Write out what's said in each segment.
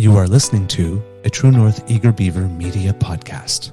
You are listening to a True North Eager Beaver Media Podcast.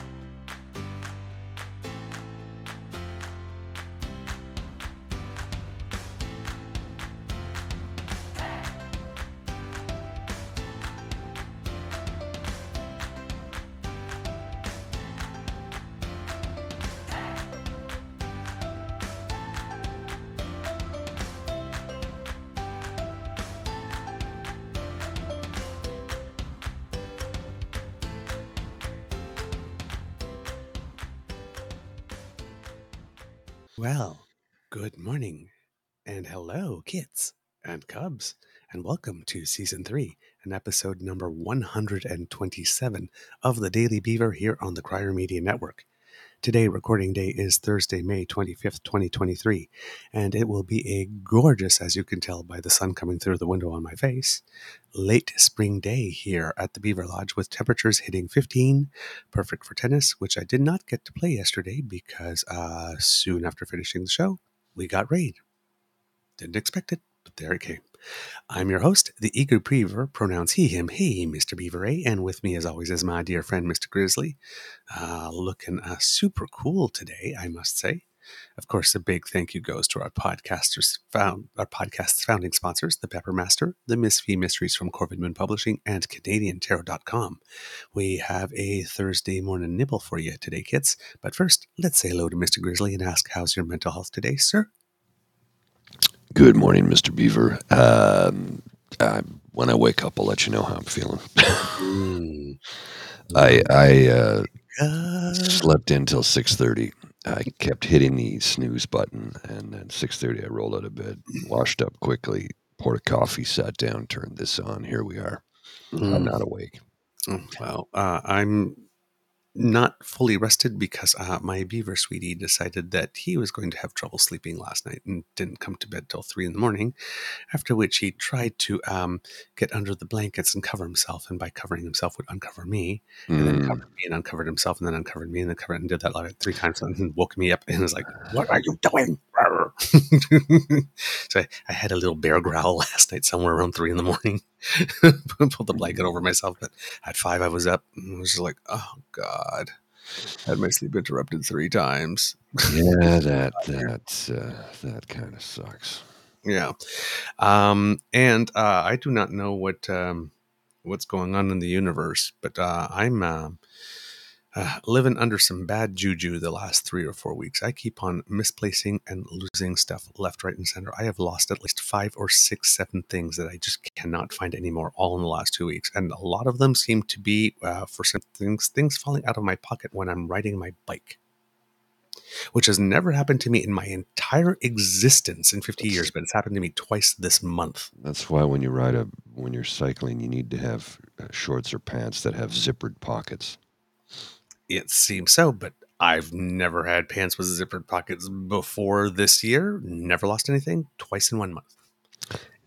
Well, good morning and hello, kids and cubs, and welcome to season three and episode number 127 of the Daily Beaver here on the Crier Media Network. Today, recording day is Thursday, May 25th, 2023, and it will be a gorgeous, as you can tell by the sun coming through the window on my face, late spring day here at the Beaver Lodge with temperatures hitting 15, perfect for tennis, which I did not get to play yesterday because uh, soon after finishing the show, we got rain. Didn't expect it, but there it came. I'm your host, the Eager Beaver, pronouns he, him, he, Mr. Beaver A, and with me, as always, is my dear friend, Mr. Grizzly. Uh, looking uh, super cool today, I must say. Of course, a big thank you goes to our podcasters, found our podcast's founding sponsors, the Peppermaster, the Miss V Mysteries from Corvid Moon Publishing, and CanadianTarot.com. We have a Thursday morning nibble for you today, kids. But first, let's say hello to Mr. Grizzly and ask how's your mental health today, sir? Good morning, Mr. Beaver. Um, I, when I wake up, I'll let you know how I'm feeling. Mm. I I uh, Uh, slept in till six thirty. I kept hitting the snooze button, and at six thirty, I rolled out of bed, washed up quickly, poured a coffee, sat down, turned this on. Here we are. I'm mm. not awake. Oh, Well, uh, I'm not fully rested because uh, my beaver sweetie decided that he was going to have trouble sleeping last night and didn't come to bed till three in the morning. After which he tried to um, get under the blankets and cover himself, and by covering himself would uncover me, and then Mm, covered me and uncovered himself, and then uncovered me and then covered and did that like three times, and woke me up and was like, "What are you doing?" so I, I had a little bear growl last night somewhere around three in the morning. Pulled the blanket over myself, but at five I was up and was just like, "Oh God." Had my sleep interrupted three times. yeah, that that uh, that kind of sucks. Yeah. Um, and uh, I do not know what um, what's going on in the universe, but uh, I'm uh, living under some bad juju the last three or four weeks. I keep on misplacing and losing stuff left, right, and center. I have lost at least five or six, seven things that I just cannot find anymore, all in the last two weeks. And a lot of them seem to be uh, for some things, things falling out of my pocket when I'm riding my bike. Which has never happened to me in my entire existence in 50 years, but it's happened to me twice this month. That's why when you ride a when you're cycling, you need to have uh, shorts or pants that have zippered pockets. It seems so, but I've never had pants with zippered pockets before this year. Never lost anything. Twice in one month.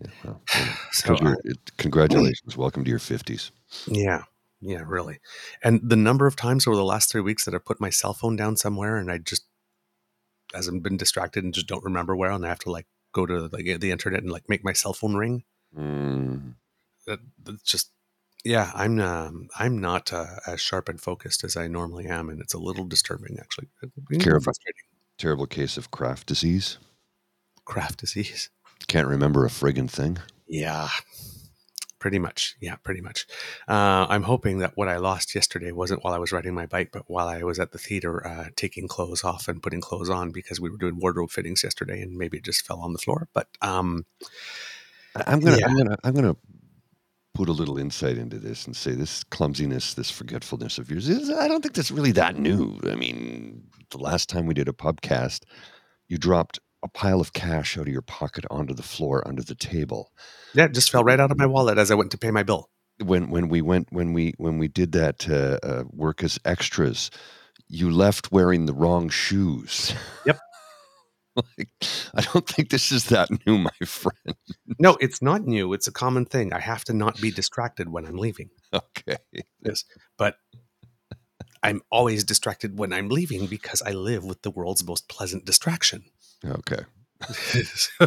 Yeah, well. So, 'Cause you're- I- it- congratulations. Welcome to your 50s. yeah, yeah, really. And the number of times over the last three weeks that I put my cell phone down somewhere and I just hasn't been distracted and just don't remember where, and I have to like go to like the internet and like make my cell phone ring. Mm, That, that's just yeah. I'm um, I'm not uh, as sharp and focused as I normally am, and it's a little disturbing actually. Terrible. frustrating. terrible case of craft disease. Craft disease. Can't remember a friggin' thing. Yeah, pretty much. Yeah, pretty much. Uh, I'm hoping that what I lost yesterday wasn't while I was riding my bike, but while I was at the theater uh, taking clothes off and putting clothes on because we were doing wardrobe fittings yesterday, and maybe it just fell on the floor. But um, I'm gonna, Yeah. I'm gonna, I'm gonna put a little insight into this and say this clumsiness, this forgetfulness of yours is. I don't think that's really that new. I mean, the last time we did a pubcast, you dropped a pile of cash out of your pocket onto the floor under the table. yeah, it just fell right out of my wallet as I went to pay my bill. When when we went when we when we did that uh, uh, work as extras, you left wearing the wrong shoes. Yep. like, I don't think this is that new, my friend. No, it's not new. It's a common thing. I have to not be distracted when I'm leaving. Okay. Yes. But I'm always distracted when I'm leaving because I live with the world's most pleasant distraction. Okay. So,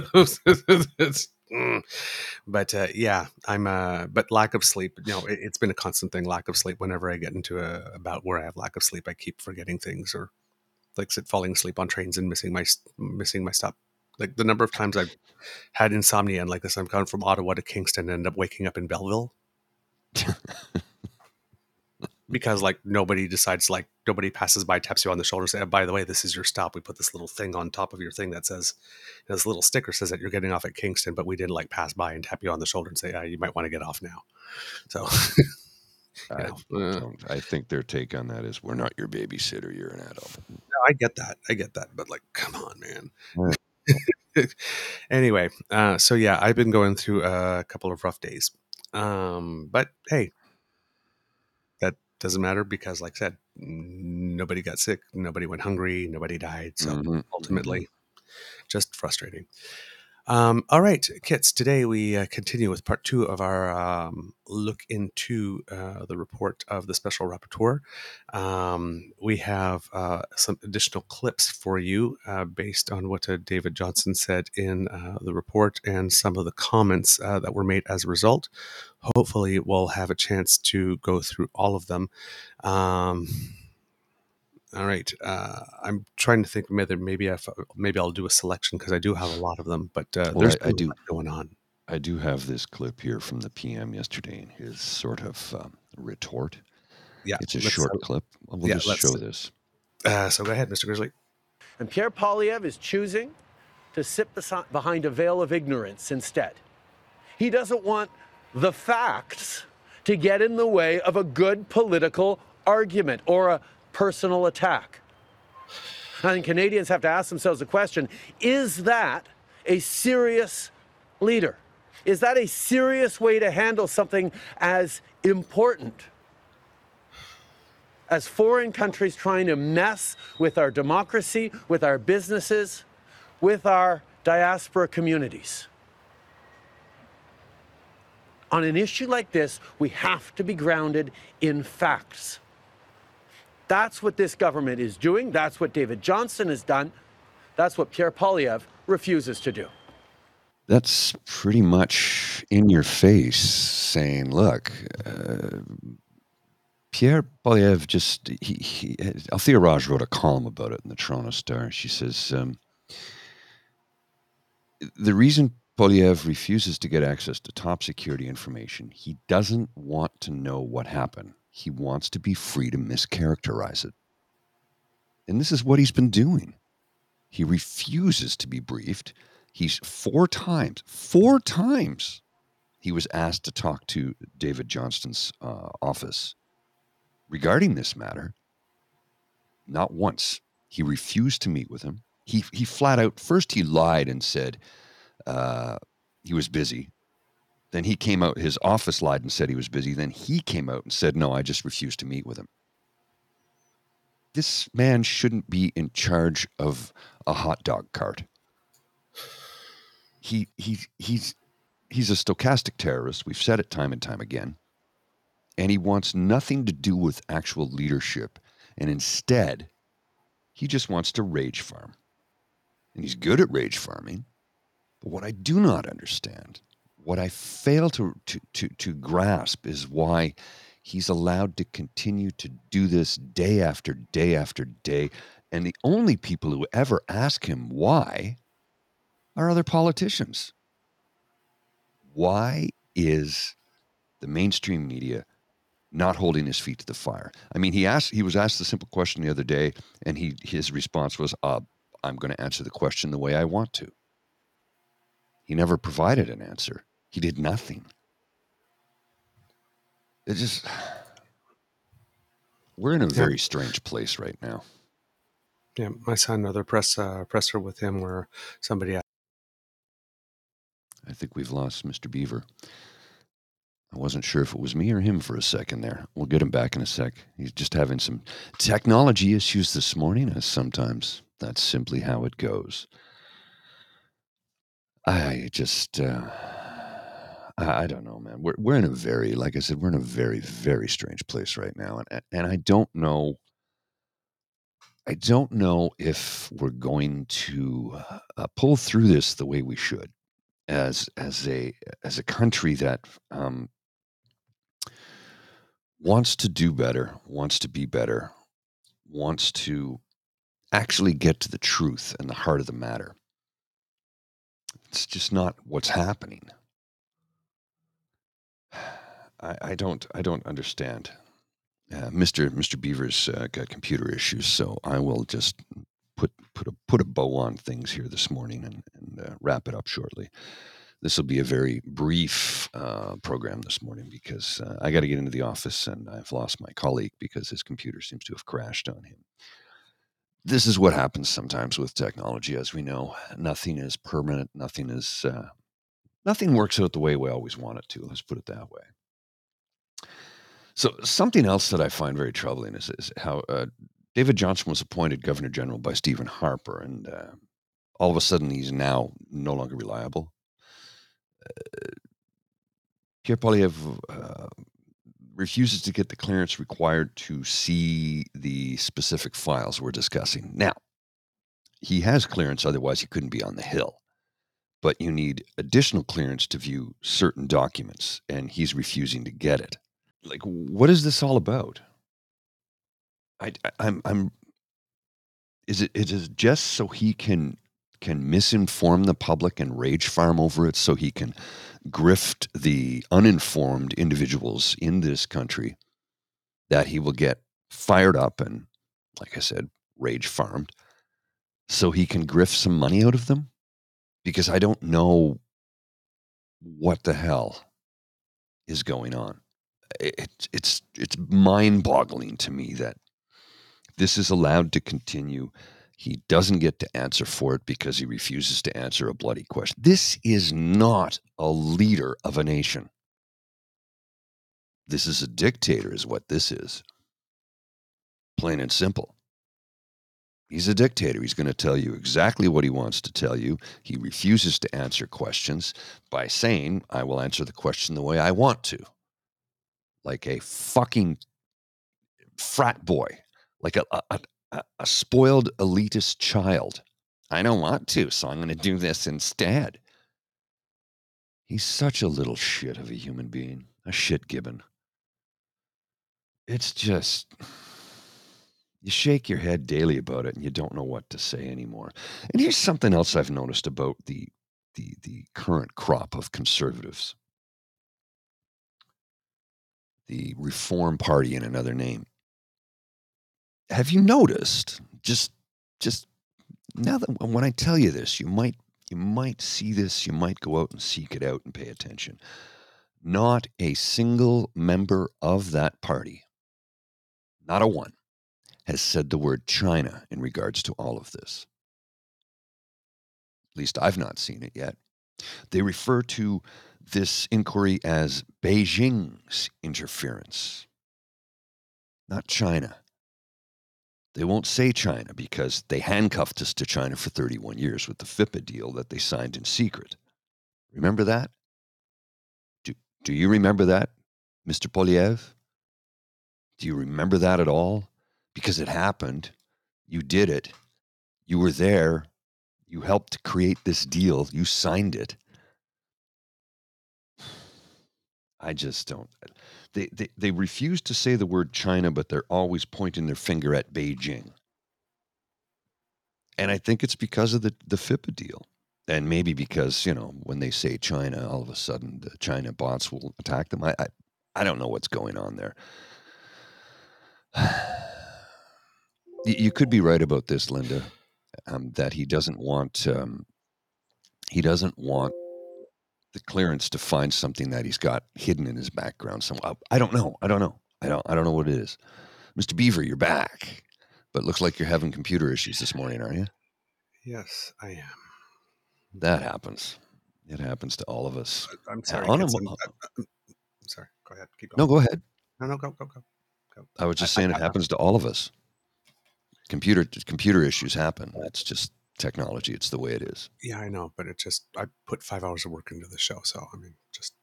mm. but uh, yeah, I'm. Uh, but lack of sleep. You know, it, it's been a constant thing. Lack of sleep. Whenever I get into a about where I have lack of sleep, I keep forgetting things or like sit falling asleep on trains and missing my missing my stop. Like the number of times I've had insomnia and like this, I'm coming from Ottawa to Kingston and end up waking up in Belleville. Because like nobody decides like nobody passes by taps you on the shoulder and say oh, by the way this is your stop. We put this little thing on top of your thing that says this little sticker says that you're getting off at kingston but we didn't like pass by and tap you on the shoulder and say uh, you might want to get off now. So I, uh. I think their take on that is we're not your babysitter. You're an adult. no, i get that i get that but like come on man anyway uh, so yeah i've been going through a couple of rough days um, but hey that doesn't matter because like i said nobody got sick nobody went hungry nobody died so Mhm. ultimately just frustrating um, all right kits today we uh, continue with part two of our um, look into uh, the report of the special rapporteur. Um, we have uh, some additional clips for you uh, based on what uh, david johnston said in uh, the report and some of the comments that were made as a result. Hopefully we'll have a chance to go through all of them. Um, all right. Uh, I'm trying to think whether maybe if, maybe I'll do a selection because I do have a lot of them, but uh, Well, there's I- I a do- lot going on. I do have this clip here from the PM yesterday and his sort of um, retort. Yeah, It's a short uh, clip. We'll yeah, just show this. Uh, so go ahead, Mr. Grizzly. And Pierre Poilievre is choosing to sit besi- behind a veil of ignorance instead. He doesn't want the facts to get in the way of a good political argument or a personal attack. I think Canadians have to ask themselves the question is that a serious leader? Is that a serious way to handle something as important as foreign countries trying to mess with our democracy, with our businesses, with our diaspora communities. On an issue like this, we have to be grounded in facts. That's what this government is doing. That's what David Johnston has done. That's what Pierre Poilievre refuses to do. That's pretty much in your face saying, look, uh, Pierre Poilievre just, he, he, Althea Raj wrote a column about it in the Toronto Star. She says, um, the reason Poilievre refuses to get access to top security information, he doesn't want to know what happened. He wants to be free to mischaracterize it. And this is what he's been doing. He refuses to be briefed. He's four times, four times, he was asked to talk to David Johnston's uh, office regarding this matter. Not once. He refused to meet with him. He, he flat out, first he lied and said uh, he was busy. Then he came out, his office lied and said he was busy. Then he came out and said, no, I just refused to meet with him. This man shouldn't be in charge of a hot dog cart. He, he, he's he's a stochastic terrorist. We've said it time and time again. And he wants nothing to do with actual leadership. And instead, he just wants to rage farm. And he's good at rage farming. But what I do not understand, what I fail to, to, to, to grasp is why he's allowed to continue to do this day after day after day. And the only people who ever ask him why are other politicians. Why is the mainstream media not holding his feet to the fire? I mean, he asked he was asked the simple question the other day, and he his response was, uh, I'm going to answer the question the way I want to. He never provided an answer. He did nothing. It just we're in a very strange place right now. Yeah, I saw another press uh, presser with him where somebody I think we've lost Mr. Beaver. I wasn't sure if it was me or him for a second there. We'll get him back in a sec. He's just having some technology issues this morning, as sometimes that's simply how it goes. I just, uh, I, I don't know, man. We're we're in a very, like I said, we're in a very, very strange place right now, and and I don't know. I don't know if we're going to uh, pull through this the way we should as as a as a country that um, wants to do better, wants to be better, wants to actually get to the truth and the heart of the matter. It's just not what's happening. I, I don't I don't understand. Uh, Mr. Mr. Beaver's uh, got computer issues, so I will just put put a put a bow on things here this morning and, and uh, wrap it up shortly. This will be a very brief uh, program this morning because uh, I got to get into the office and I've lost my colleague because his computer seems to have crashed on him. This is what happens sometimes with technology, as we know. Nothing is permanent. Nothing is uh, nothing works out the way we always want it to. Let's put it that way. So something else that I find very troubling is, is how uh, David Johnston was appointed Governor General by Stephen Harper, and uh, all of a sudden he's now no longer reliable. Uh, Pierre Poilievre uh, refuses to get the clearance required to see the specific files we're discussing. Now, he has clearance, otherwise, he couldn't be on the Hill. But you need additional clearance to view certain documents, and he's refusing to get it. Like, what is this all about? I, I'm, I'm. Is it? Is it just so he can can misinform the public and rage farm over it, so he can grift the uninformed individuals in this country, that he will get fired up and, like I said, rage farmed, so he can grift some money out of them? Because I don't know what the hell is going on. It, it's it's mind boggling to me that this is allowed to continue. He doesn't get to answer for it because he refuses to answer a bloody question. This is not a leader of a nation. This is a dictator, is what this is. Plain and simple. He's a dictator. He's going to tell you exactly what he wants to tell you. He refuses to answer questions by saying, I will answer the question the way I want to. Like a fucking frat boy like a, a, a, a spoiled elitist child. I don't want to, so I'm going to do this instead. He's such a little shit of a human being, a shit gibbon. It's just, you shake your head daily about it and you don't know what to say anymore. And here's something else I've noticed about the, the, the current crop of conservatives the Reform Party in another name have you noticed just just now that when I tell you this, you might you might see this, you might go out and seek it out and pay attention. Not a single member of that party, not a one, has said the word China in regards to all of this. At least I've not seen it yet. They refer to this inquiry as Beijing's interference, not China. They won't say China because they handcuffed us to China for 31 years with the FIPA deal that they signed in secret. Remember that? Do you remember that, Mr. Poilievre? Do you remember that at all? Because it happened. You did it. You were there. You helped create this deal. You signed it. I just don't. They, they, they refuse to say the word China, but they're always pointing their finger at Beijing. And I think it's because of the, the FIPA deal. And maybe because, you know, when they say China, all of a sudden the China bots will attack them. I, I, I don't know what's going on there. you could be right about this, Linda, um, that he doesn't want um, he doesn't want the clearance to find something that he's got hidden in his background somewhere. I don't know. I don't know. I don't. I don't know what it is. Mr. Beaver, you're back, but looks like you're having computer issues this morning, are you? Yes, I am. That happens. It happens to all of us. I'm uh, sorry. On a kids, mo- I'm, I'm sorry. Go ahead. Keep going. No, go ahead. No, no, go, go, go. go. I was just I- saying I- it happens to all of us. Computer computer issues happen. That's just technology. It's the way it is. Yeah, I know, but it just I put five hours of work into the show, so I mean, just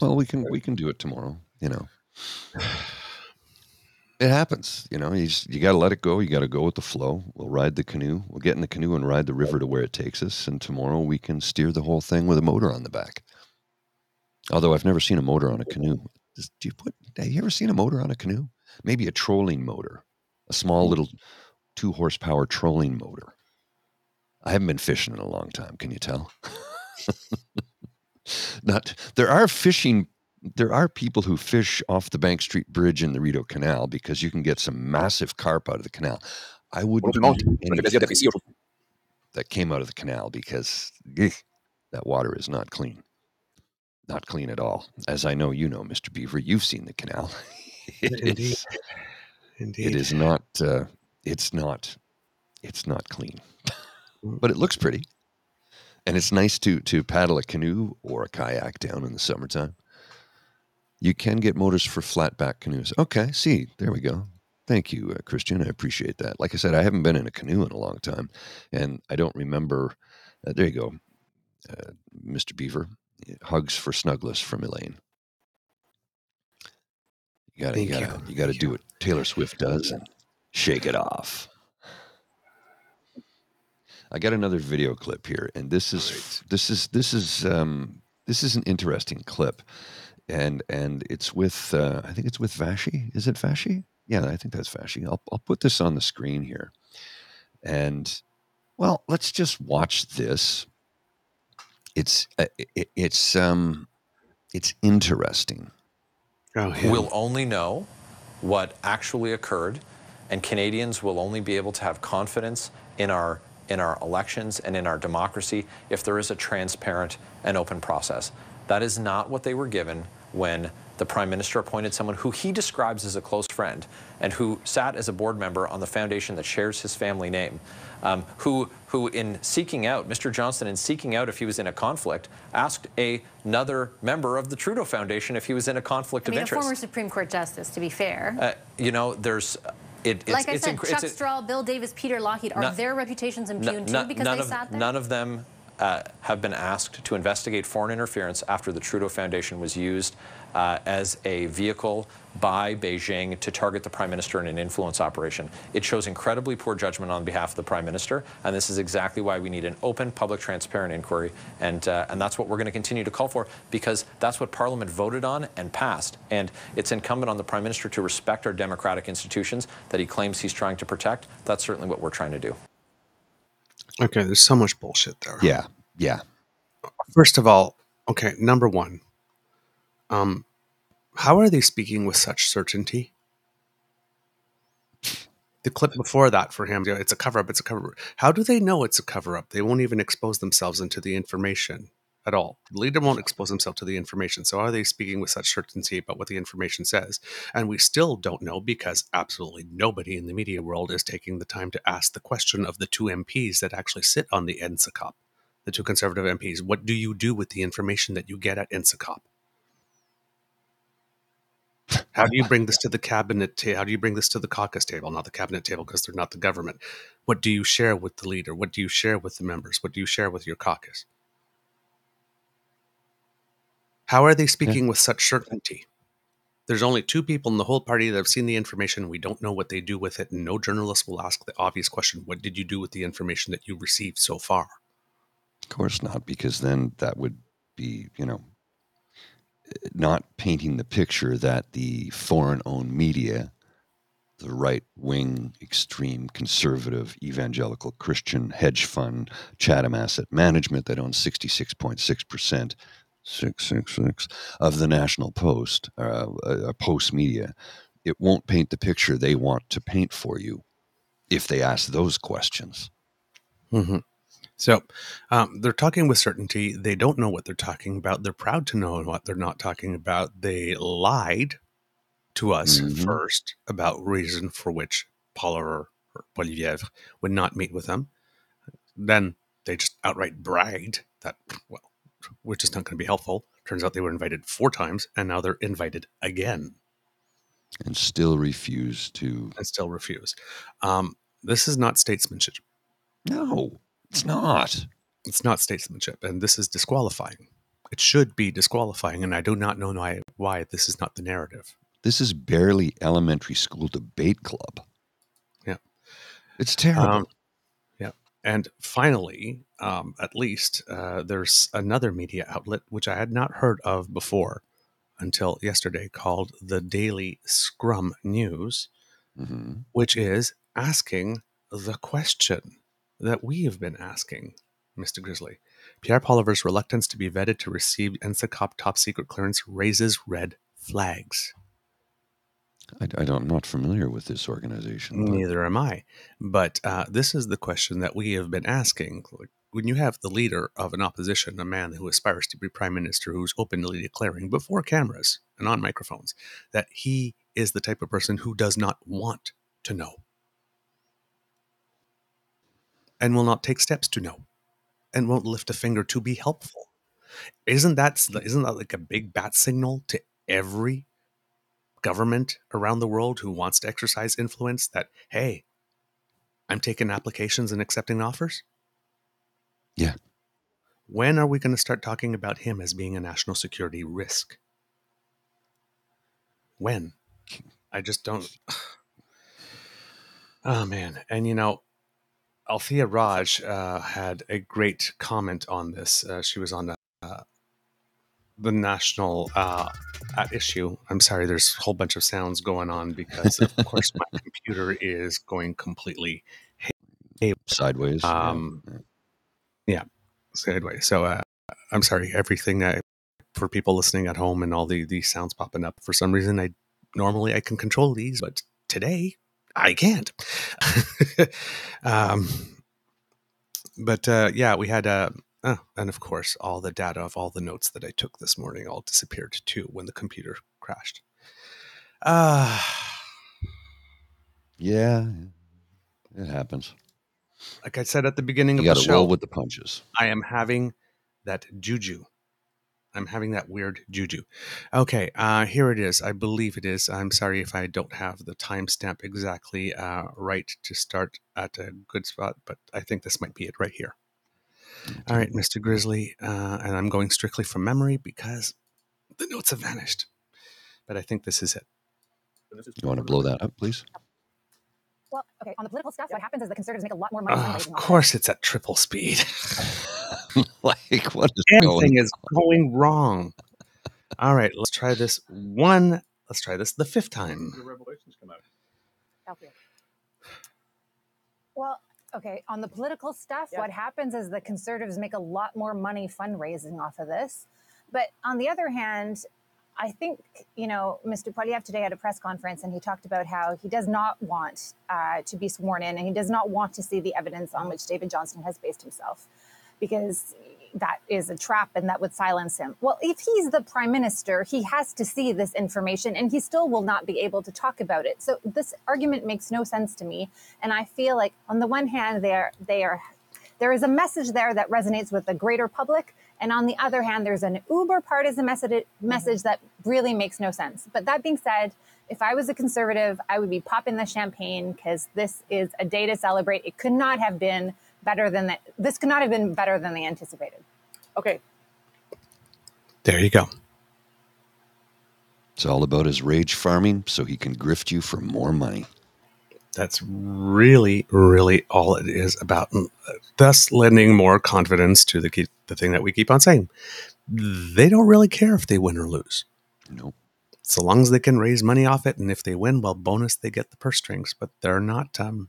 Well, we can we can do it tomorrow. You know, it happens. You know, you just, you got to let it go. You got to go with the flow. We'll ride the canoe. We'll get in the canoe and ride the river to where it takes us. And tomorrow we can steer the whole thing with a motor on the back. Although I've never seen a motor on a canoe. Do you put? Have you ever seen a motor on a canoe? Maybe a trolling motor, a small mm. little two horsepower trolling motor. I haven't been fishing in a long time. Can you tell? Not there are fishing. There are people who fish off the Bank Street Bridge in the Rideau Canal because you can get some massive carp out of the canal. I wouldn't that came out of the canal because that water is not clean. Not clean at all. As I know you know, Mr. Beaver, you've seen the canal. It Indeed. is indeed. it is not uh, it's not it's not clean but it looks pretty. And it's nice to to paddle a canoe or a kayak down in the summertime. You can get motors for flat back canoes. Okay see there we go. Thank you uh, christian. I appreciate that. Like i said i haven't been in a canoe in a long time and i don't remember uh, there you go uh, mr beaver hugs for snugless from elaine. You gotta you gotta you. you gotta Thank do you. what taylor swift does and shake it off I got another video clip here, and this is Great. this is this is um, this is an interesting clip, and and it's with uh, I think it's with Vashi. Is it Vashi? Yeah, I think that's Vashi. I'll I'll put this on the screen here, and well, let's just watch this. It's uh, it, it's um it's interesting. Oh, him. We'll only know what actually occurred, and Canadians will only be able to have confidence in our in our elections and in our democracy if there is a transparent and open process. That is not what they were given when the prime minister appointed someone who he describes as a close friend and who sat as a board member on the foundation that shares his family name, um, who, who in seeking out, Mr. Johnston, in seeking out if he was in a conflict, asked a, another member of the Trudeau Foundation if he was in a conflict I mean, of a interest. former Supreme Court justice, to be fair. Uh, you know, there's it, it's, like I it's said, Chuck it's, Strahl, Bill Davis, Peter Lougheed, are None- their reputations impugned too because none they of, sat there? None of them uh, have been asked to investigate foreign interference after the Trudeau Foundation was used uh, as a vehicle by Beijing to target the Prime Minister in an influence operation. It shows incredibly poor judgment on behalf of the Prime Minister, and this is exactly why we need an open, public, transparent inquiry, and uh, and that's what we're going to continue to call for because that's what Parliament voted on and passed, and it's incumbent on the Prime Minister to respect our democratic institutions that he claims he's trying to protect. That's certainly what we're trying to do. okay, there's so much bullshit there. Yeah, yeah. First of all, okay, number one, um, how are they speaking with such certainty? The clip before that for him, it's a cover up, it's a cover up. How do they know it's a cover up? They won't even expose themselves into the information at all. The leader won't expose himself to the information. So are they speaking with such certainty about what the information says? And we still don't know because absolutely nobody in the media world is taking the time to ask the question of the two MPs that actually sit on the NSICOP the two conservative MPs. What do you do with the information that you get at NSICOP? How do you bring this to the cabinet? How do you bring this to the caucus table, not the cabinet table, because they're not the government? What do you share with the leader? What do you share with the members? What do you share with your caucus? How are they speaking with such certainty? There's only two people in the whole party that have seen the information. We don't know what they do with it. And no journalist will ask the obvious question What did you do with the information that you received so far? Of course not, because then that would be, you know, not painting the picture that the foreign owned media, the right wing, extreme conservative, evangelical Christian hedge fund, Chatham Asset Management, that owns 66.6%, 666 of the National Post, uh, uh, Post Media, it won't paint the picture they want to paint for you if they ask those questions. Mm-hmm. So um, they're talking with certainty. They don't know what they're talking about. They're proud to know what they're not talking about. They lied to us Mhm. first about reason for which Poilievre or Poilievre would not meet with them. Then they just outright bragged that, well, we're just not going to be helpful. Turns out they were invited four times, and now they're invited again And still refuse to. and still refuse. Um, this is not statesmanship. No, it's not. it's not statesmanship and this is disqualifying it should be disqualifying and i do not know why, why this is not the narrative This is barely elementary school debate club. Yeah. It's terrible. Um, yeah and finally um, at least uh, there's another media outlet which i had not heard of before until yesterday called the daily scrum news Mhm. which is asking the question that we have been asking, Mr. Grizzly. Pierre Poilievre's reluctance to be vetted to receive NSICOP top secret clearance raises red flags. I, I don't, I'm not familiar with this organization. but- Neither am I. But uh, this is the question that we have been asking. When you have the leader of an opposition, a man who aspires to be prime minister, who's openly declaring before cameras and on microphones that he is the type of person who does not want to know and will not take steps to know and won't lift a finger to be helpful. Isn't that isn't that like a big bat signal to every government around the world who wants to exercise influence that hey, I'm taking applications and accepting offers? Yeah. When are we going to start talking about him as being a national security risk? When? I just don't. Oh man, and you know, Althea Raj uh, had a great comment on this. Uh, she was on the uh, the national uh, at issue. I'm sorry, there's a whole bunch of sounds going on because, of course, my computer is going completely Sideways. yeah. Um, sideways. So uh, I'm sorry, everything I, for people listening at home and all the these sounds popping up. For some reason, I normally I can control these, but today I can't. um, but uh, yeah, we had uh, oh, and of course, all the data of all the notes that I took this morning all disappeared too when the computer crashed. Uh, yeah, it happens. like I said at the beginning You of the show, roll with the punches. I am having that juju. I'm having that weird juju. Okay, uh, here it is. I believe it is. I'm sorry if I don't have the timestamp exactly uh, right to start at a good spot, but I think this might be it right here. All right, Mr. Grizzly, uh, and I'm going strictly from memory because the notes have vanished. But I think this is it. You want to blow that up, please? Well, okay, on the political stuff, what happens is the conservatives make a lot more money Uh, fundraising of course, it's at triple speed. like, what is going Everything is going wrong. All right, let's try this one. Let's try this the fifth time. Okay. Well, okay, on the political stuff, what happens is the conservatives make a lot more money fundraising off of this. But on the other hand, I think, you know, Mr. Poilievre today had a press conference and he talked about how he does not want uh, to be sworn in and he does not want to see the evidence on which David Johnston has based himself because that is a trap and that would silence him. Well, if he's the prime minister, he has to see this information and he still will not be able to talk about it. So this argument makes no sense to me. And I feel like on the one hand, they are, they are, there is a message there that resonates with the greater public. And on the other hand, there's an uber partisan message, mm-hmm. message that really makes no sense. But that being said, if I was a conservative, I would be popping the champagne because this is a day to celebrate. It could not have been better than that. This could not have been better than they anticipated. Okay, There you go. It's all about his rage farming so he can grift you for more money. That's really, really all it is about. Uh, Thus, lending more confidence to the key, the thing that we keep on saying. They don't really care if they win or lose, Nope. so long as they can raise money off it. And if they win, well, bonus they get the purse strings. But they're not. Um,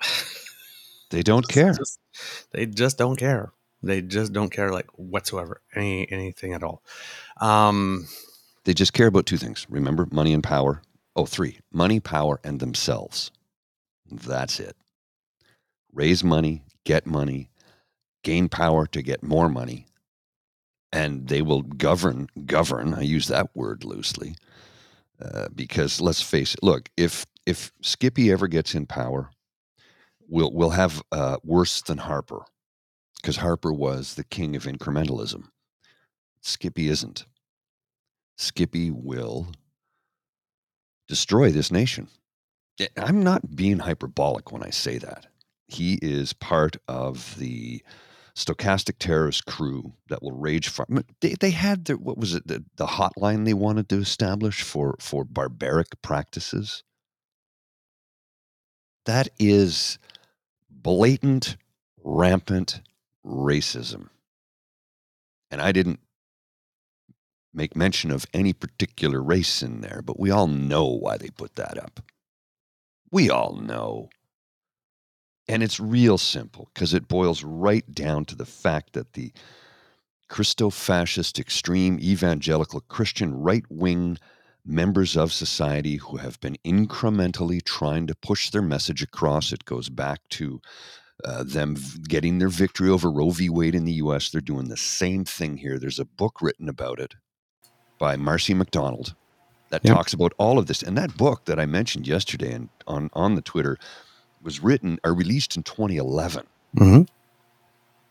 They don't care. just- they just don't care. They just don't care like whatsoever, any anything at all. Um, They just care about two things. Remember, money and power. Oh, three money, power, and themselves. That's it. Raise money, get money, gain power to get more money, and they will govern. Govern. I use that word loosely uh, because let's face it. Look, if if Skippy ever gets in power, we'll we'll have uh, worse than Harper because Harper was the king of incrementalism. Skippy isn't. Skippy will destroy this nation. I'm not being hyperbolic when I say that. He is part of the stochastic terrorist crew that will rage mean, They, they had their, what was it, the, the hotline they wanted to establish for, for barbaric practices? That is blatant, rampant racism. And I didn't make mention of any particular race in there, but we all know why they put that up. We all know. And it's real simple because it boils right down to the fact that the Christo fascist, extreme evangelical Christian right wing members of society who have been incrementally trying to push their message across, it goes back to uh, them getting their victory over Roe v. Wade in the US. They're doing the same thing here. There's a book written about it by Marci McDonald that Yep. talks about all of this. And that book that I mentioned yesterday and on, on the Twitter was written or released in 2011. mhm.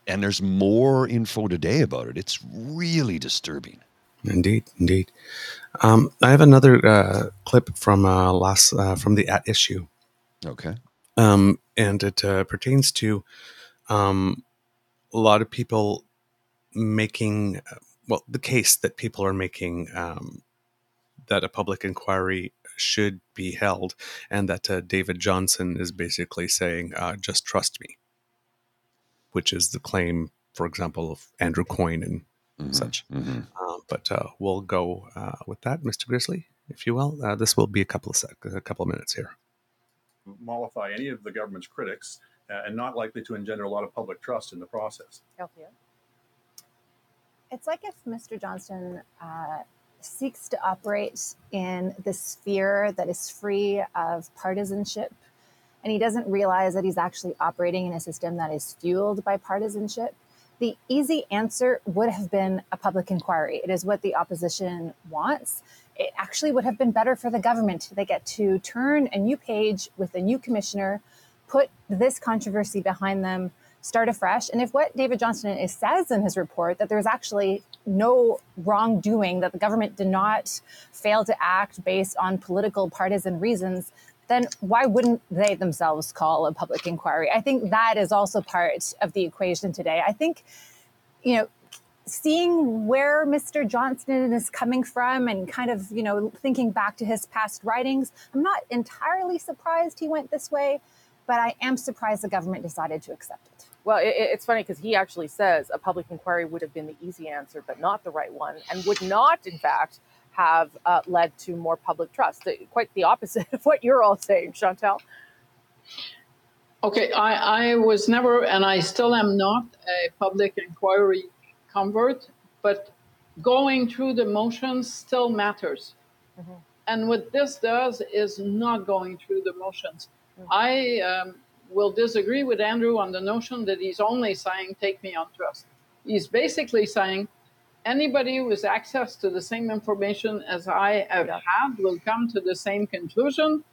And there's more info today about it. It's really disturbing. Indeed, indeed. Um, I have another uh, clip from uh, last uh, from the at issue, Okay. um, and it uh, pertains to um, a lot of people making well the case that people are making um, that a public inquiry should be held, and that uh, David Johnston is basically saying, uh, "Just trust me," which is the claim, for example, of Andrew Coyne and Mhm, such. mhm. Uh, but uh, we'll go uh, with that, Mr. Grizzly, if you will. Uh, this will be a couple of sec- a couple of minutes here. mollify any of the government's critics uh, and not likely to engender a lot of public trust in the process. It's like if Mr. Johnston uh, seeks to operate in the sphere that is free of partisanship, and he doesn't realize that he's actually operating in a system that is fueled by partisanship. The easy answer would have been a public inquiry. It is what the opposition wants. It actually would have been better for the government. They get to turn a new page with a new commissioner, put this controversy behind them, start afresh. And if what David Johnston says in his report that there's actually no wrongdoing, that the government did not fail to act based on political partisan reasons, then why wouldn't they themselves call a public inquiry? I think that is also part of the equation today. I think, you know, seeing where Mr. Johnston is coming from and kind of, you know, thinking back to his past writings, I'm not entirely surprised he went this way, but I am surprised the government decided to accept it. Well, it, it's funny because he actually says a public inquiry would have been the easy answer, but not the right one, and would not, in fact, have uh, led to more public trust. Quite the opposite of what you're all saying, Chantal. Okay, I, I was never, and I still am not a public inquiry convert, but going through the motions still matters. And what this does is not going through the motions. I um, will disagree with Andrew on the notion that he's only saying, take me on trust. He's basically saying, anybody with access to the same information as I have had will come to the same conclusion.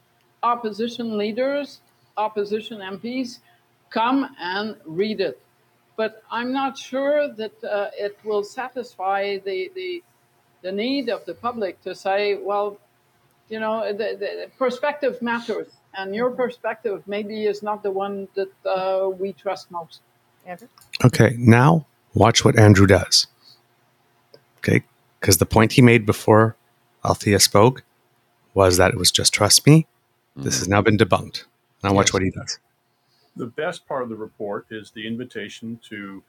Opposition leaders, opposition MPs, come and read it. But I'm not sure that uh, it will satisfy the, the, the need of the public to say, well, you know, the, the perspective matters, and your perspective maybe is not the one that uh, we trust most. Andrew? Okay, now watch what Andrew does. Okay, Because the point he made before Althea spoke was that it was just trust me. This has now been debunked. Now watch Yes. what he does. The best part of the report is the invitation to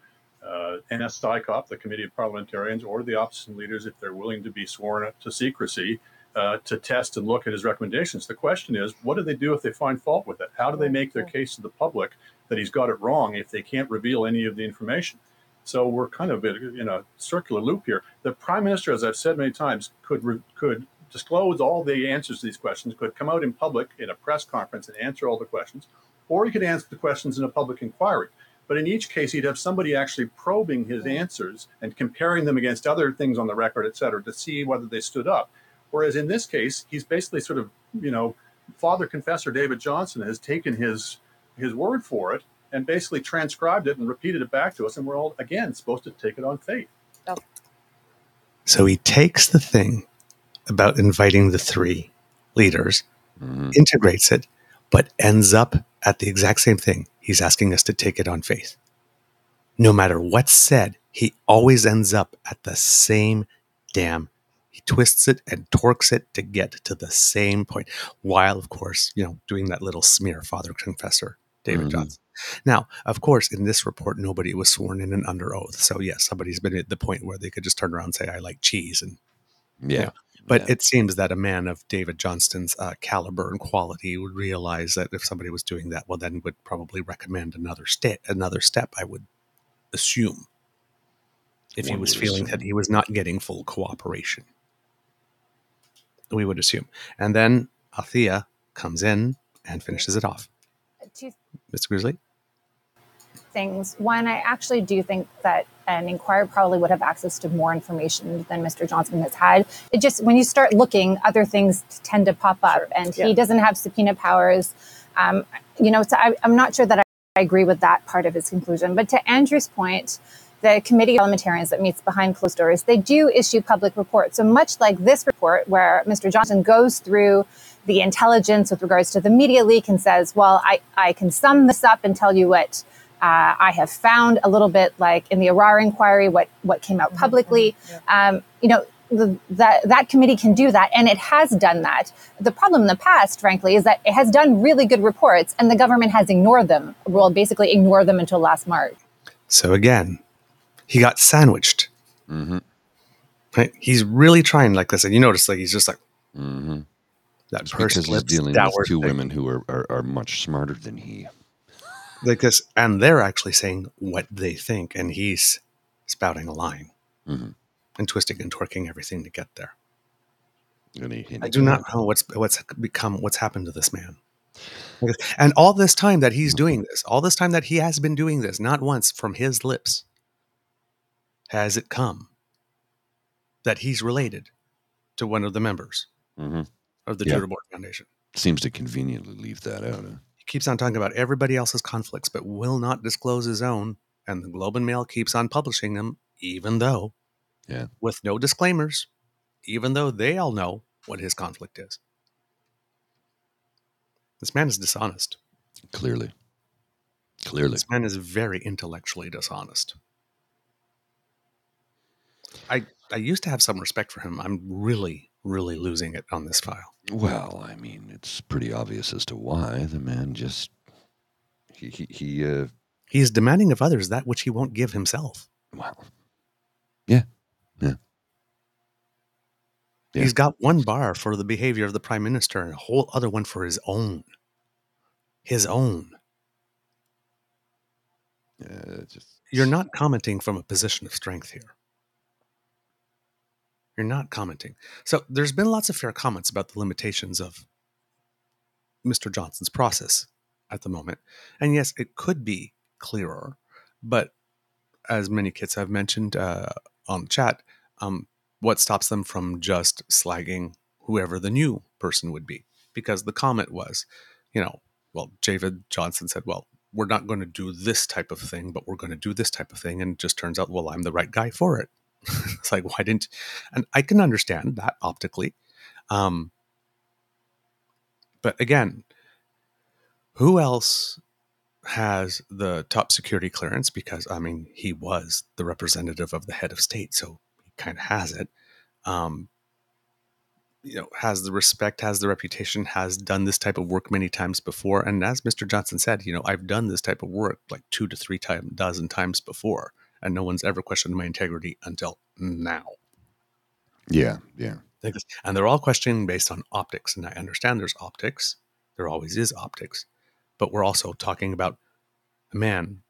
uh, NSICOP, the Committee of Parliamentarians, or the opposition leaders, if they're willing to be sworn up to secrecy, uh, to test and look at his recommendations. The question is, what do they do if they find fault with it? How do they make their case to the public that he's got it wrong if they can't reveal any of the information? So we're kind of in a circular loop here. The prime minister, as I've said many times, could re- could disclose all the answers to these questions, could come out in public in a press conference and answer all the questions, or he could answer the questions in a public inquiry. But in each case, he'd have somebody actually probing his answers and comparing them against other things on the record, et cetera, to see whether they stood up. Whereas in this case, he's basically sort of, you know, Father Confessor David Johnston has taken his his word for it and basically transcribed it and repeated it back to us, and we're all again supposed to take it on faith. So he takes the thing about inviting the three leaders, Mhm. integrates it, but ends up at the exact same thing. He's asking us to take it on faith. No matter what's said, he always ends up at the same damn. He twists it and torques it to get to the same point, while, of course, you know, doing that little smear, Father Confessor David Mhm. Johnston. Now, of course, in this report, nobody was sworn in and under oath. So, yes, somebody's been at the point where they could just turn around and say, I like cheese. And Yeah. but Yeah. it seems that a man of David Johnston's uh, caliber and quality would realize that if somebody was doing that, well, then would probably recommend another step. Another step, I would assume, if he was feeling assume. that he was not getting full cooperation. We would assume, and then Althia comes in and finishes it off. Two Mr. Grizzly, things. One, I actually do think that an inquirer probably would have access to more information than Mr. Johnston has had. It just, when you start looking, other things tend to pop up, and Yeah. he doesn't have subpoena powers. Um, you know, so I, I'm not sure that I, I agree with that part of his conclusion. But to Andrew's point, the committee of parliamentarians that meets behind closed doors, they do issue public reports. So much like this report, where Mr. Johnston goes through the intelligence with regards to the media leak and says, well, I, I can sum this up and tell you what uh, I have found a little bit like in the Arar inquiry, what, what came out publicly. Um, you know, the, that, that committee can do that, and it has done that. The problem in the past, frankly, is that it has done really good reports, and the government has ignored them. Well, basically ignored them until last March. so again, he got sandwiched. Mm-hmm. Right? He's really trying like this, and you notice like he's just like Mm-hmm. that It's pursed because he's dealing with two thing. women who are, are, are much smarter than he. like this, and they're actually saying what they think, and he's spouting a line Mhm. and twisting and twerking everything to get there. I do not know what's what's become what's happened to this man. And all this time that he's doing this, all this time that he has been doing this, not once from his lips has it come that he's related to one of the members Mhm. of the Yeah. Judah Board Foundation. Seems to conveniently leave that out. Huh? He keeps on talking about everybody else's conflicts, but will not disclose his own. And the Globe and Mail keeps on publishing them, even though, Yeah. with no disclaimers, even though they all know what his conflict is. This man is dishonest. Clearly. Clearly. This man is very intellectually dishonest. I I used to have some respect for him. I'm really, really losing it on this file. Well, I mean, it's pretty obvious as to why the man just he he, he uh He is demanding of others that which he won't give himself. well, yeah, yeah, Yeah. He's got one bar for the behavior of the prime minister and a whole other one for his own. His own. yeah. Just You're not commenting from a position of strength here. You're not commenting. So there's been lots of fair comments about the limitations of Mr. Johnston's process at the moment. And yes, it could be clearer, but as many kids have mentioned uh, on the chat, um, what stops them from just slagging whoever the new person would be? Because the comment was, you know, well, David Johnston said, well, we're not going to do this type of thing, but we're going to do this type of thing. And it just turns out, well, I'm the right guy for it. it's like, why didn't, and I can understand that optically. Um, but again, who else has the top security clearance? Because, I mean, he was the representative of the head of state, so he kind of has it. um, you know, has the respect, has the reputation, has done this type of work many times before. And as Mr. Johnston said, you know, I've done this type of work like two to three time, dozen times before, and no one's ever questioned my integrity until now. Yeah, yeah. And they're all questioning based on optics. And I understand there's optics. There always is optics. But we're also talking about a man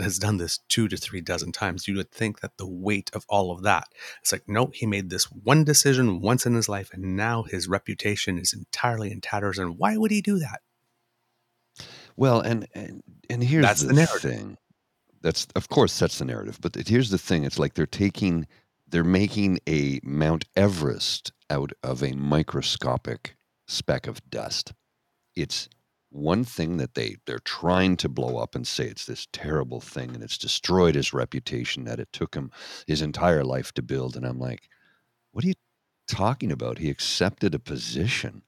has done this two to three dozen times. You would think that the weight of all of that. It's like, no, he made this one decision once in his life, and now his reputation is entirely in tatters. And why would he do that? Well, and and, and here's That's the, the narrative. thing. That's of course that's the narrative, but here's the thing. It's like they're taking, they're making a Mount Everest out of a microscopic speck of dust. It's one thing that they they're trying to blow up and say it's this terrible thing and it's destroyed his reputation that it took him his entire life to build. And I'm like, what are you talking about? He accepted a position.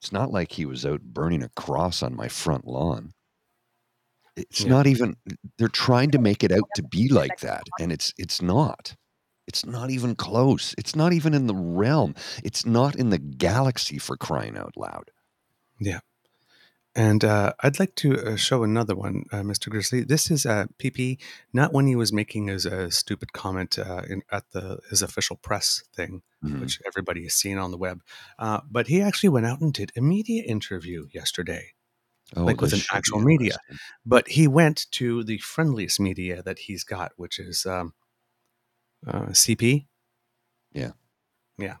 It's not like he was out burning a cross on my front lawn. It's Yeah. not even they're trying to make it out to be like that and it's it's not. It's not even close. It's not even in the realm. It's not in the galaxy for crying out loud. Yeah. And uh, I'd like to uh, show another one, uh, Mr. Grizzly. This is uh, PP, not when he was making his uh, stupid comment uh, in, at the his official press thing, Mhm. which everybody has seen on the web. Uh, but he actually went out and did a media interview yesterday, Oh, like with an actual media. But he went to the friendliest media that he's got, which is um, uh, CP. Yeah. Yeah.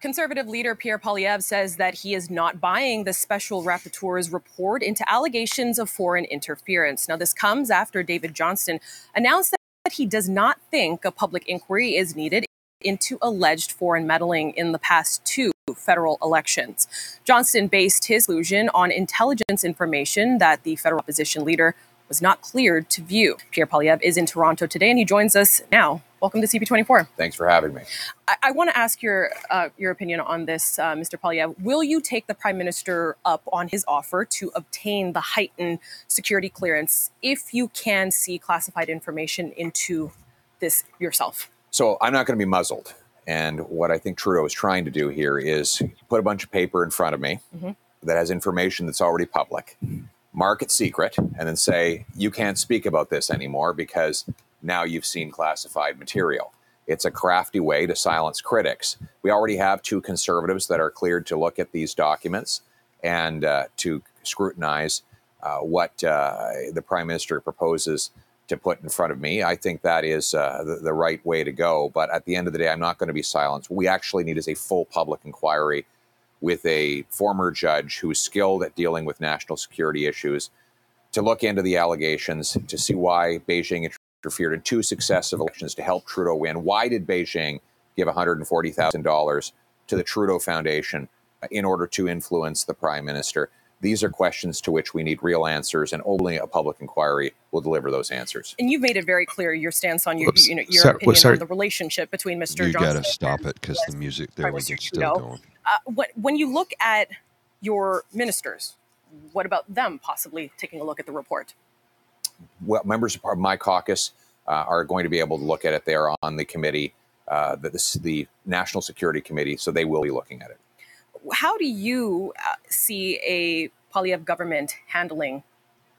Conservative leader Pierre Poilievre says that he is not buying the special rapporteur's report into allegations of foreign interference. Now, this comes after David Johnston announced that he does not think a public inquiry is needed into alleged foreign meddling in the past two federal elections. Johnston based his conclusion on intelligence information that the federal opposition leader was not cleared to view. Pierre Poilievre is in Toronto today and he joins us now. Welcome to CP24. Thanks for having me. I, I want to ask your uh, your opinion on this, uh, Mr. Poilievre. Will you take the Prime Minister up on his offer to obtain the heightened security clearance if you can see classified information into this yourself? So I'm not going to be muzzled. And what I think Trudeau is trying to do here is put a bunch of paper in front of me Mhm. that has information that's already public, mark it secret, and then say, you can't speak about this anymore because now you've seen classified material. It's a crafty way to silence critics. We already have two conservatives that are cleared to look at these documents and uh, to scrutinize uh, what uh, the prime minister proposes to put in front of me. I think that is uh, the, the right way to go. But at the end of the day, I'm not going to be silenced. What we actually need is a full public inquiry with a former judge who is skilled at dealing with national security issues to look into the allegations to see why Beijing interfered in two successive elections to help Trudeau win. Why did Beijing give $140,000 to the Trudeau Foundation in order to influence the prime minister? These are questions to which we need real answers, and only a public inquiry will deliver those answers. And you've made it very clear your stance on your Whoops. you know, your Sorry- opinion sorry. on the relationship between Mr. You Johnston. gotta stop it because the music there was still Trudeau. going. Uh, when, when you look at your ministers, what about them possibly taking a look at the report? well, members of my caucus uh, are going to be able to look at it. They are on the committee, uh, the, the, the National Security Committee, so they will be looking at it. How do you uh, see a Poilievre government handling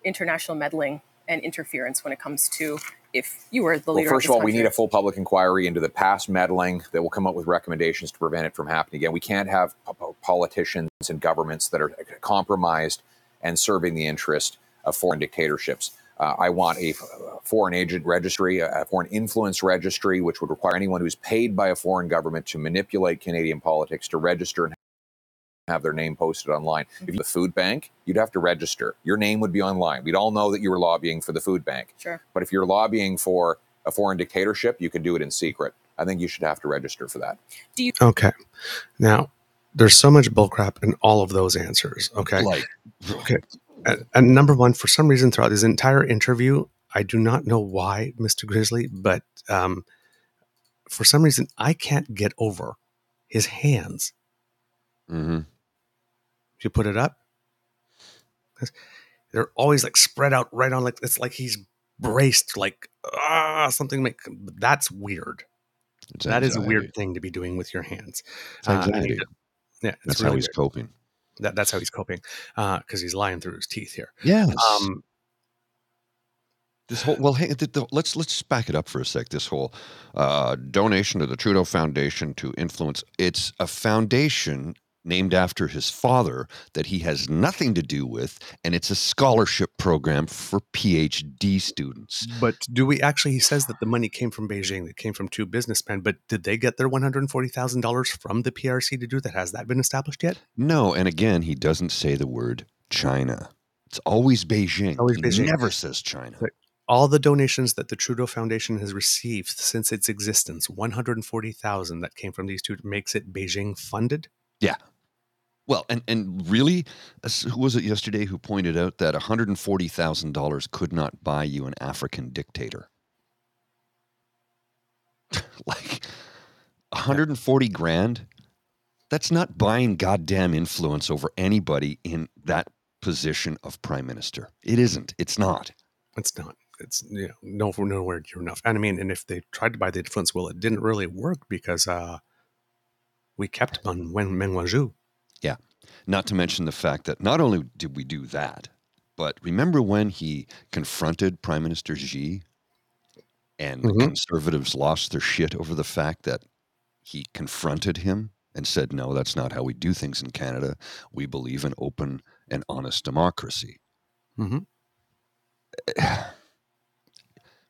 international meddling and interference when it comes to if you were the leader. Well, first of of all, we need a full public inquiry into the past meddling that will come up with recommendations to prevent it from happening again. We can't have po- po- politicians and governments that are compromised and serving the interest of foreign dictatorships. Uh, I want a f- foreign agent registry, a foreign influence registry, which would require anyone who's paid by a foreign government to manipulate Canadian politics to register and have their name posted online. If you the food bank, you'd have to register. Your name would be online. We'd all know that you were lobbying for the food bank. Sure. But if you're lobbying for a foreign dictatorship, you can do it in secret. I think you should have to register for that. Do you Okay. Now, there's so much bullcrap in all of those answers. Okay. Like, Okay. And, and number one, for some reason, throughout this entire interview, I do not know why, Mr. Grizzly, but um, for some reason, I can't get over his hands. hmm You put it up. they're always like spread out right on, like it's like he's braced, like ah, something. Make that's weird. It's That is a weird thing to be doing with your hands. Uh, anxiety. yeah, That's really how he's weird. coping. That, that's how he's coping because he's lying through his teeth here. Yes. Um, This whole well, hey, the, the, let's let's just back it up for a sec. This whole uh, donation to the Trudeau Foundation to influence. It's a foundation named after his father that he has nothing to do with, and it's a scholarship program for PhD students. but do we actually? He says that the money came from Beijing. It came from two businessmen. But did they get their one hundred forty thousand dollars from the PRC to do that? Has that been established yet? No, and again, he doesn't say the word China. It's always Beijing. Always he Beijing. never says China. But all the donations that the Trudeau Foundation has received since its existence, one hundred forty thousand that came from these two, makes it Beijing funded. Yeah. Well, and and really, who was it yesterday who pointed out that one hundred and forty thousand dollars could not buy you an African dictator? like one hundred and forty grand. That's not buying goddamn influence over anybody in that position of prime minister. It isn't. It's not. It's not. It's you know no nowhere near enough. And I mean, and if they tried to buy the influence, well, it didn't really work because uh, we kept on when Meng Wanzhou. Yeah. Not to mention the fact that not only did we do that, but remember when he confronted Prime Minister Xi and Mhm. the conservatives lost their shit over the fact that he confronted him and said, no, that's not how we do things in Canada. We believe in open and honest democracy. Mm-hmm.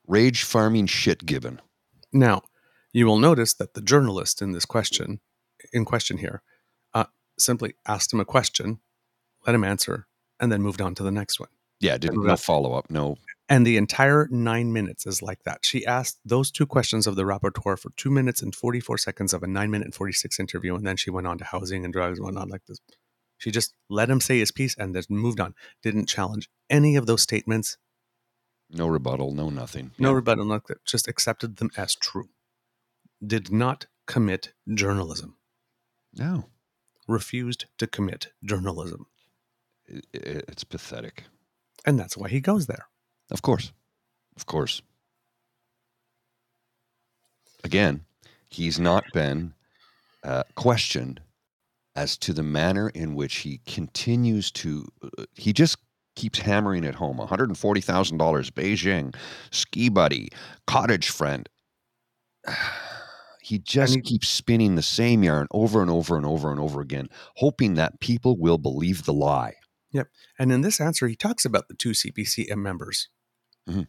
Rage farming shit given. Now, you will notice that the journalist in this question, in question here, simply asked him a question, let him answer, and then moved on to the next one. Yeah, didn't no follow up. No. And the entire nine minutes is like that. She asked those two questions of the rapporteur for two minutes and 44 seconds of a nine minute and 46 interview. And then she went on to housing and drugs and whatnot like this. She just let him say his piece and then moved on. Didn't challenge any of those statements. No rebuttal, no nothing. No Yeah. rebuttal, no, just accepted them as true. Did not commit journalism. No. Refused to commit journalism. It's pathetic. And that's why he goes there. Of course. Of course. Again, he's not been uh, questioned as to the manner in which he continues to, uh, he just keeps hammering it home $140,000, Beijing, ski buddy, cottage friend. He just he- keeps spinning the same yarn over and over and over and over again, hoping that people will believe the lie. Yep. And in this answer, he talks about the two CPCM members, Mhm.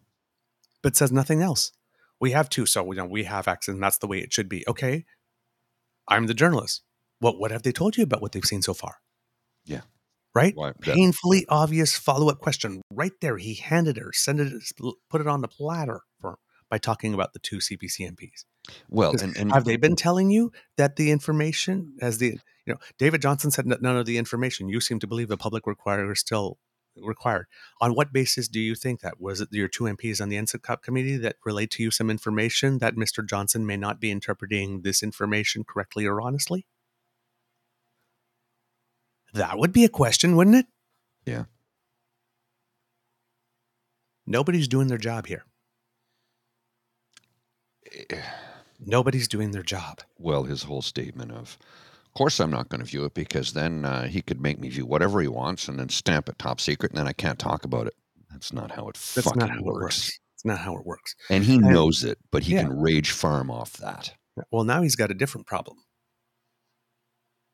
but says nothing else. We have two, so we know we have access, and that's the way it should be. Okay, I'm the journalist. Well, what have they told you about what they've seen so far? Yeah. Right. Why- Painfully obvious follow up question right there. He handed her, sent it, put it on the platter for by talking about the two CPC MPs. Well, and, and have they been telling you that the information, as the you know, David Johnston said none of the information. You seem to believe the public require is still required. On what basis do you think that? Was it your two MPs on the NSICOP committee that relayed to you some information that Mr. Johnston may not be interpreting this information correctly or honestly? That would be a question, wouldn't it? Yeah. Nobody's doing their job here. Eh, eh. Nobody's doing their job. well, his whole statement of, of course, I'm not going to view it because then uh, he could make me view whatever he wants and then stamp it top secret, and then I can't talk about it. That's not how it That's fucking not how works. it works. It's not how it works. And he And- knows it, but he Yeah. can rage farm off that. Well, now he's got a different problem.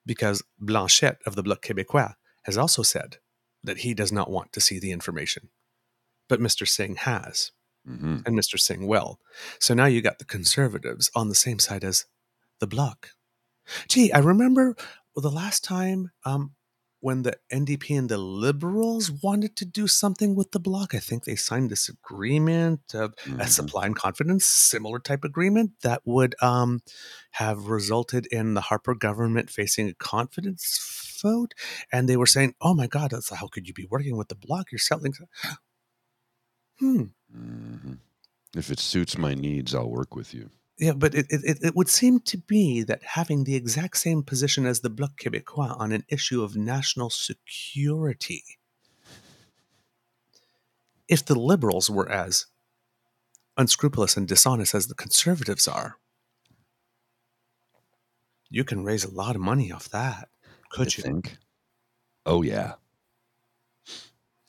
Because Blanchet of the Bloc Québécois has also said that he does not want to see the information. But Mr. Singh has, hmm and Mr. Singh will. So now you got the conservatives on the same side as the Bloc. Gee, I remember the last time um, when the NDP and the Liberals wanted to do something with the Bloc. I think they signed this agreement of a Mhm. supply and confidence, similar type agreement that would um, have resulted in the Harper government facing a confidence vote. And they were saying, "Oh my God, that's, how could you be working with the Bloc? You're selling." Hmm. Hmm If it suits my needs, I'll work with you. Yeah, but it, it, it- would seem to be that having the exact same position as the Bloc Québécois on an issue of national security, if the liberals were as unscrupulous and dishonest as the conservatives are, you can raise a lot of money off that. Could I you? think. Oh yeah.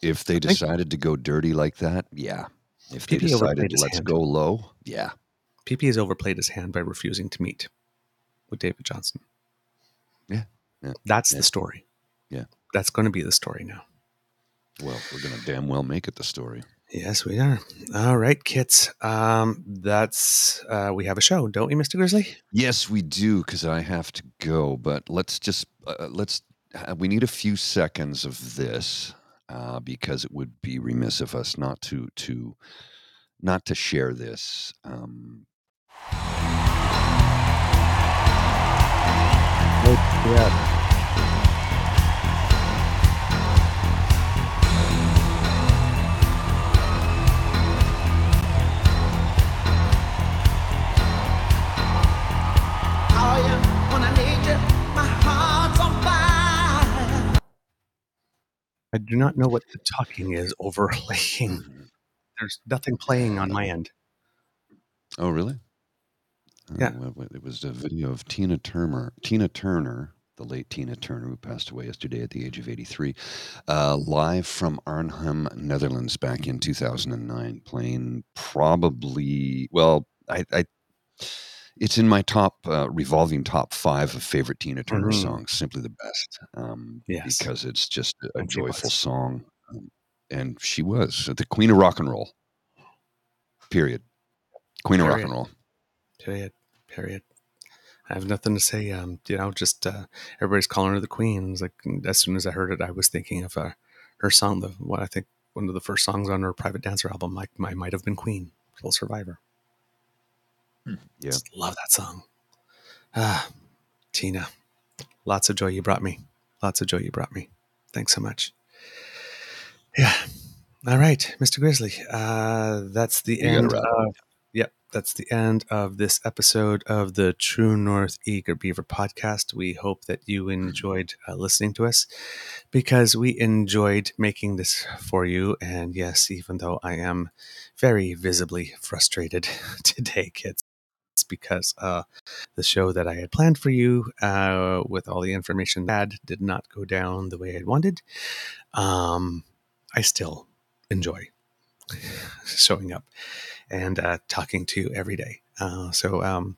If they decided to go dirty like that, yeah. If they PP decided his let's hand. go low, yeah. PP has overplayed his hand by refusing to meet with David Johnston. Yeah, yeah, That's yeah. the story. Yeah. That's going to be the story now. Well, we're gonna damn well make it the story. Yes, we are. All right, kits. Um, that's uh, we have a show, don't we, Mister Grizzly? Yes, we do, because I have to go. But let's just uh, let's. Uh, we need a few seconds of this uh, because it would be remiss of us not to to not to share this. Um, I do not know what the talking is overlaying. There's nothing playing on my end. oh, really? Yeah. Uh, it was a video of Tina Turner. Tina Turner, the late Tina Turner, who passed away yesterday at the age of 83, uh, live from Arnhem, Netherlands, back in 2009, playing probably well, I. I it's in my top uh, revolving top five of favorite Tina Turner Mhm. songs. Simply the best, um, Yes. because it's just a, And joyful song, um, and she was the queen of rock and roll. Period. Queen of rock and roll. Period. Period. I have nothing to say. Um, you know, just uh, everybody's calling her the queen. It's like as soon as I heard it, I was thinking of uh, her song. The what I think one of the first songs on her Private Dancer album, like my might have been Queen, Full Survivor. Yeah. Just love that song. Ah, Tina, lots of joy you brought me. Lots of joy you brought me. Thanks so much. Yeah. All right, Mr. Grizzly. Uh, that's the You end of. Yep, that's the end of this episode of the True North Eager Beaver podcast. We hope that you enjoyed uh, listening to us because we enjoyed making this for you. And yes, even though I am very visibly frustrated today, kids, because uh, the show that I had planned for you uh, with all the information I had did not go down the way I wanted. Um, I still enjoy showing up and uh, talking to you every day. Uh, so um,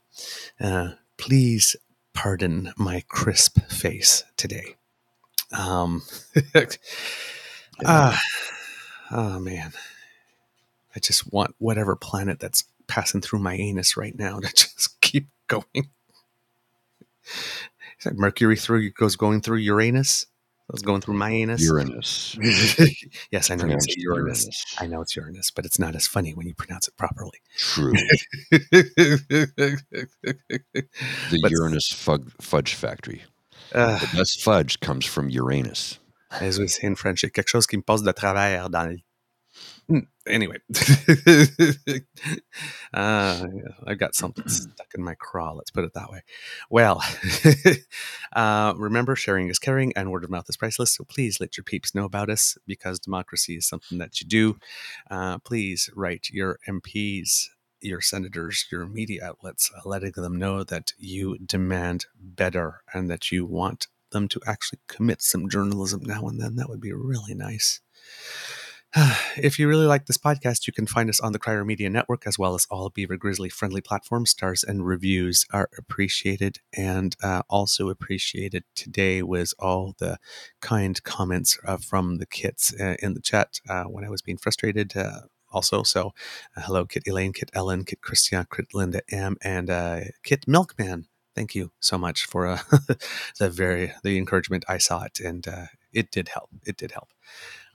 uh, please pardon my crisp face today. Um, ah, oh man, I just want whatever planet that's passing through my anus right now to just keep going. Is that Mercury through goes going through Uranus? It's going through my anus. Uranus. yes, I know Pronounced Uranus. Uranus. I know it's Uranus, but it's not as funny when you pronounce it properly. True. The But- Uranus fudge, fudge factory. Uh, The best fudge comes from Uranus. as we say in French, quelque chose qui me passe de travers dans le... Hmm, Anyway, uh, I've got something stuck in my craw. Let's put it that way. Well, uh, remember, sharing is caring, and word of mouth is priceless. So please let your peeps know about us because democracy is something that you do. Uh, please write your MPs, your senators, your media outlets, uh, letting them know that you demand better and that you want them to actually commit some journalism now and then. That would be really nice. If you really like this podcast, you can find us on the Crier Media Network as well as all Beaver Grizzly friendly platforms. Stars and reviews are appreciated, and uh, also appreciated today was all the kind comments uh, from the kits uh, in the chat uh, when I was being frustrated. Uh, also, so uh, hello, Kit Elaine, Kit Ellen, Kit Christian, Kit Linda M, and Kit Milkman. Thank you so much for the very the encouragement. I saw it, and it did help. It did help.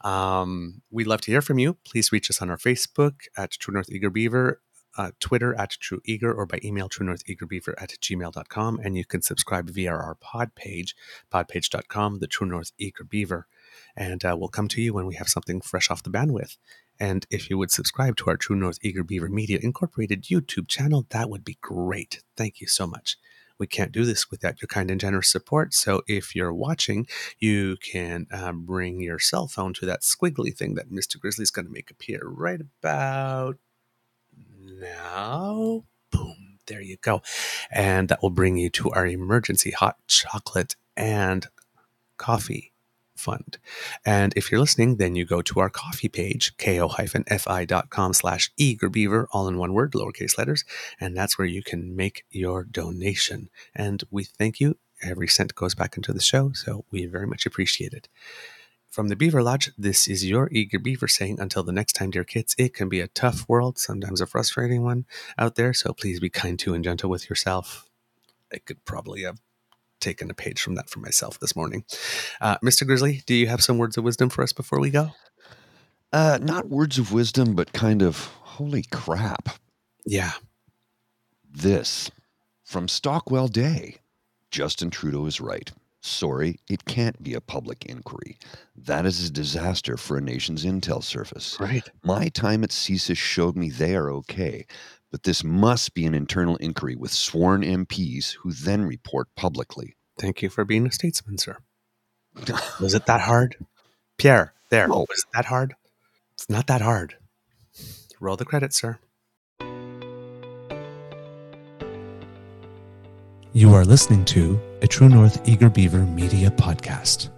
Um, we'd love to hear from you. Please reach us on our Facebook at True North Eager Beaver, uh, Twitter at True Eager, or by email True North Eager Beaver at gmail.com. And you can subscribe via our pod page, podpage.com, the True North Eager Beaver. And uh, we'll come to you when we have something fresh off the bandwidth. And if you would subscribe to our True North Eager Beaver Media Incorporated YouTube channel, that would be great. Thank you so much. We can't do this without your kind and generous support. So if you're watching, you can um, bring your cell phone to that squiggly thing that Mr. Grizzly's going to make appear right about now. Boom. There you go. And that will bring you to our emergency hot chocolate and coffee fund. And if you're listening, then you go to our coffee page, ko-fi.com slash eagerbeaver, all in one word, lowercase letters, and that's where you can make your donation. And we thank you. Every cent goes back into the show, so we very much appreciate it. From the Beaver Lodge, this is your Eager Beaver saying, until the next time, dear kids, it can be a tough world, sometimes a frustrating one out there, so please be kind to and gentle with yourself. I could probably have taken a page from that for myself this morning. Uh, Mr. Grizzly, do you have some words of wisdom for us before we go? Uh, not words of wisdom, but kind of holy crap. Yeah. This from Stockwell Day. Justin Trudeau is right. Sorry, it can't be a public inquiry. That is a disaster for a nation's intel service. Right. My time at CSIS showed me they are okay, but this must be an internal inquiry with sworn MPs who then report publicly. Thank you for being a statesman, sir. Was it that hard? Pierre, there. No. Was it that hard? It's not that hard. Roll the credits, sir. You are listening to a True North Eager Beaver media podcast.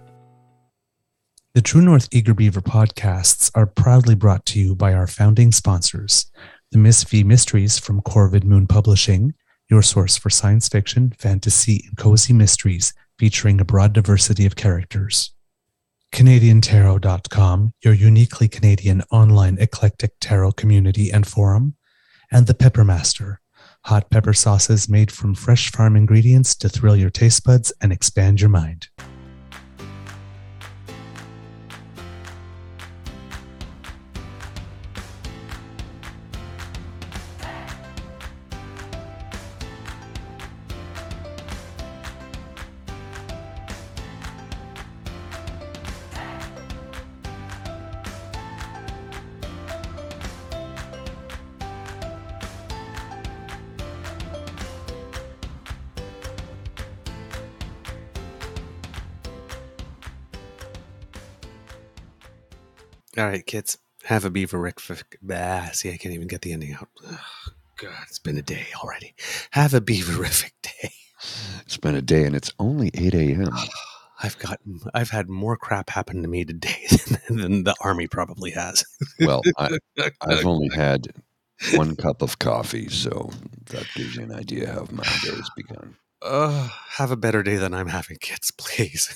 The True North Eager Beaver podcasts are proudly brought to you by our founding sponsors, the Miss V Mysteries from Corvid Moon Publishing, your source for science fiction, fantasy, and cozy mysteries featuring a broad diversity of characters. CanadianTarot.com, your uniquely Canadian online eclectic tarot community and forum, and The Peppermaster, hot pepper sauces made from fresh farm ingredients to thrill your taste buds and expand your mind. All right, kids. Have a beaver rick. Bah, see, I can't even get the ending out. Ugh, God, it's been a day already. Have a beaverific day. It's been a day and it's only 8 a.m. I've got, I've had more crap happen to me today than, than the army probably has. Well, I, I've only had one cup of coffee, so that gives you an idea how my day has begun. Uh, have a better day than I'm having, kids, please.